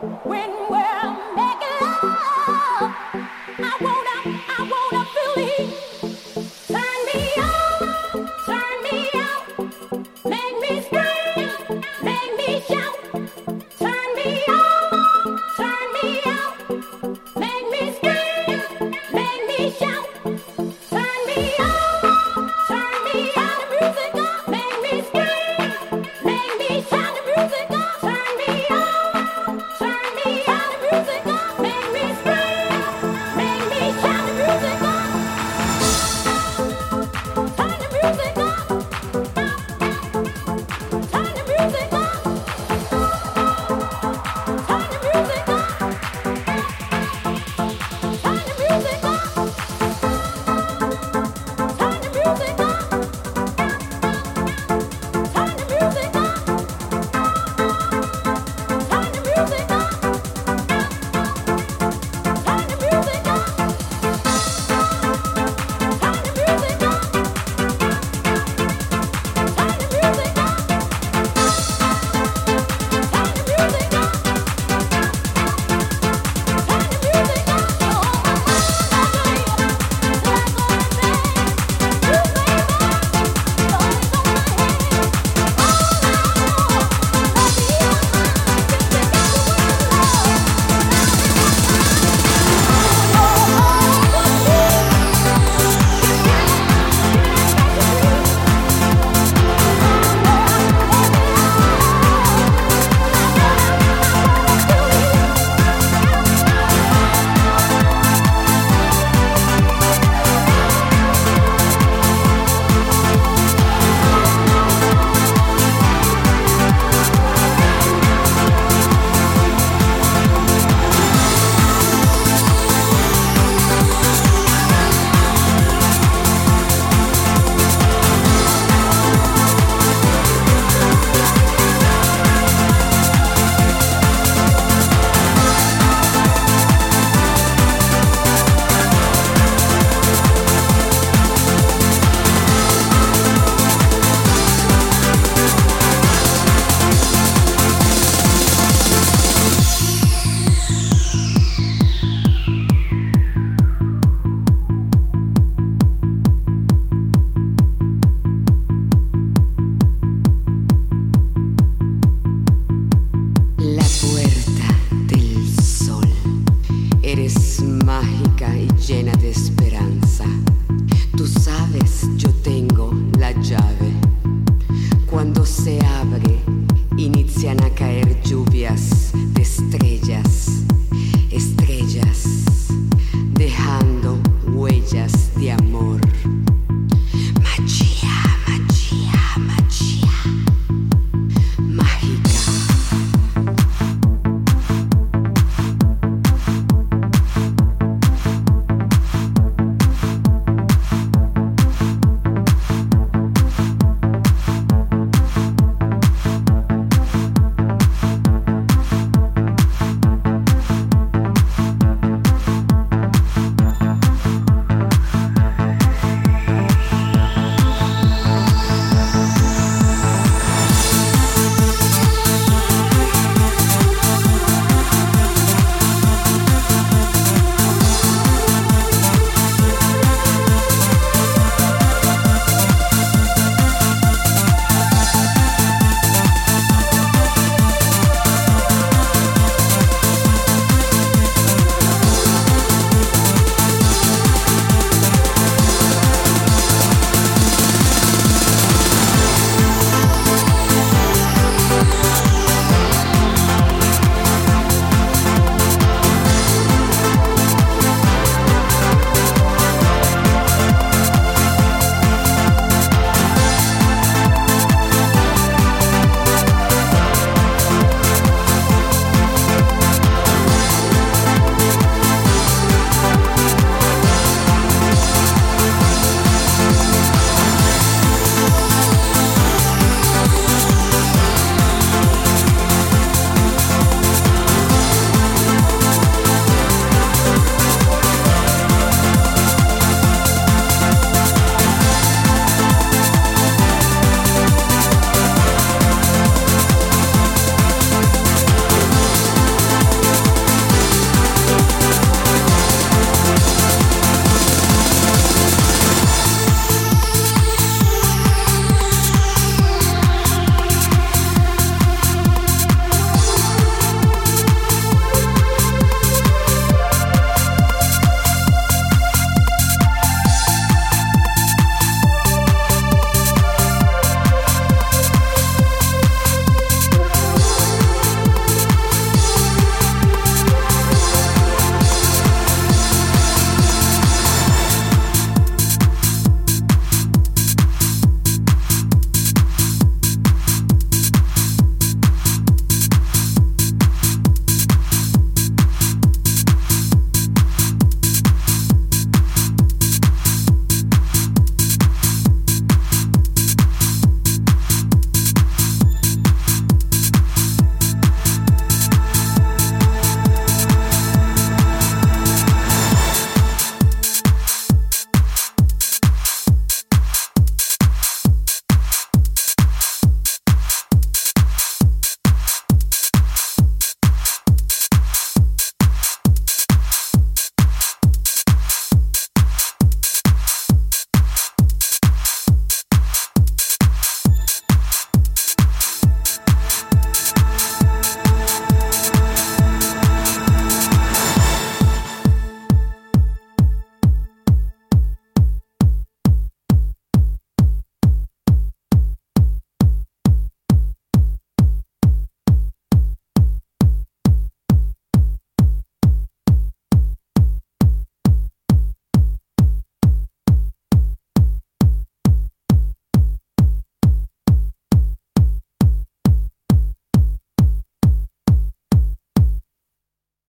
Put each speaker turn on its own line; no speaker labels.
When we're